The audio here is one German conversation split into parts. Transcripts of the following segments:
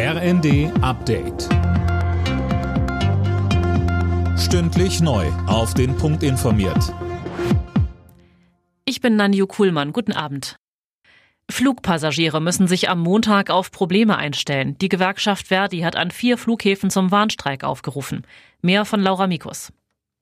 RND Update. Stündlich neu. Auf den Punkt informiert. Ich bin Nanju Kuhlmann. Guten Abend. Flugpassagiere müssen sich am Montag auf Probleme einstellen. Die Gewerkschaft Verdi hat an vier Flughäfen zum Warnstreik aufgerufen. Mehr von Laura Mikus.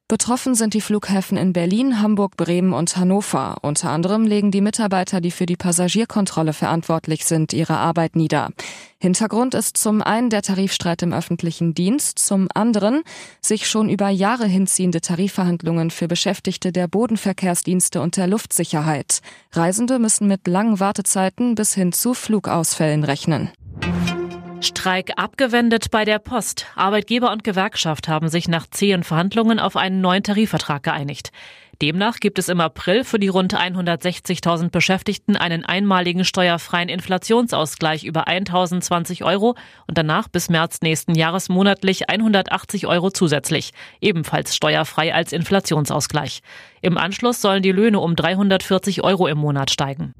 Betroffen sind die Flughäfen in Berlin, Hamburg, Bremen und Hannover. Unter anderem legen die Mitarbeiter, die für die Passagierkontrolle verantwortlich sind, ihre Arbeit nieder. Hintergrund ist zum einen der Tarifstreit im öffentlichen Dienst, zum anderen sich schon über Jahre hinziehende Tarifverhandlungen für Beschäftigte der Bodenverkehrsdienste und der Luftsicherheit. Reisende müssen mit langen Wartezeiten bis hin zu Flugausfällen rechnen. Streik abgewendet bei der Post. Arbeitgeber und Gewerkschaft haben sich nach zehn Verhandlungen auf einen neuen Tarifvertrag geeinigt. Demnach gibt es im April für die rund 160.000 Beschäftigten einen einmaligen steuerfreien Inflationsausgleich über 1.020 Euro und danach bis März nächsten Jahres monatlich 180 Euro zusätzlich, ebenfalls steuerfrei als Inflationsausgleich. Im Anschluss sollen die Löhne um 340 Euro im Monat steigen.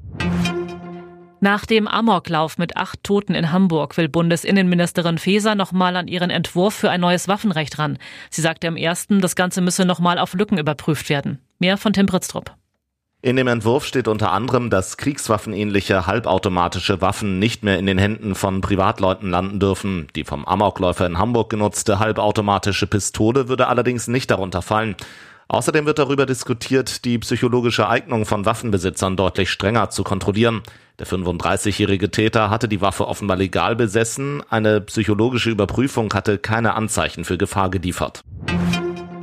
Nach dem Amoklauf mit acht Toten in Hamburg will Bundesinnenministerin Faeser nochmal an ihren Entwurf für ein neues Waffenrecht ran. Sie sagte im ersten, das Ganze müsse nochmal auf Lücken überprüft werden. Mehr von Tim Britztrup. In dem Entwurf steht unter anderem, dass kriegswaffenähnliche halbautomatische Waffen nicht mehr in den Händen von Privatleuten landen dürfen. Die vom Amokläufer in Hamburg genutzte halbautomatische Pistole würde allerdings nicht darunter fallen. Außerdem wird darüber diskutiert, die psychologische Eignung von Waffenbesitzern deutlich strenger zu kontrollieren. Der 35-jährige Täter hatte die Waffe offenbar legal besessen. Eine psychologische Überprüfung hatte keine Anzeichen für Gefahr geliefert.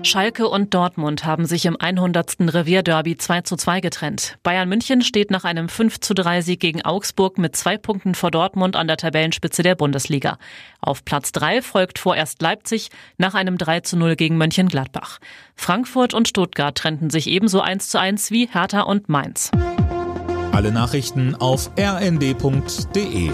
Schalke und Dortmund haben sich im 100. Revierderby 2 zu 2 getrennt. Bayern München steht nach einem 5 zu 3 Sieg gegen Augsburg mit zwei Punkten vor Dortmund an der Tabellenspitze der Bundesliga. Auf Platz 3 folgt vorerst Leipzig nach einem 3 zu 0 gegen Mönchengladbach. Frankfurt und Stuttgart trennten sich ebenso 1 zu 1 wie Hertha und Mainz. Alle Nachrichten auf rnd.de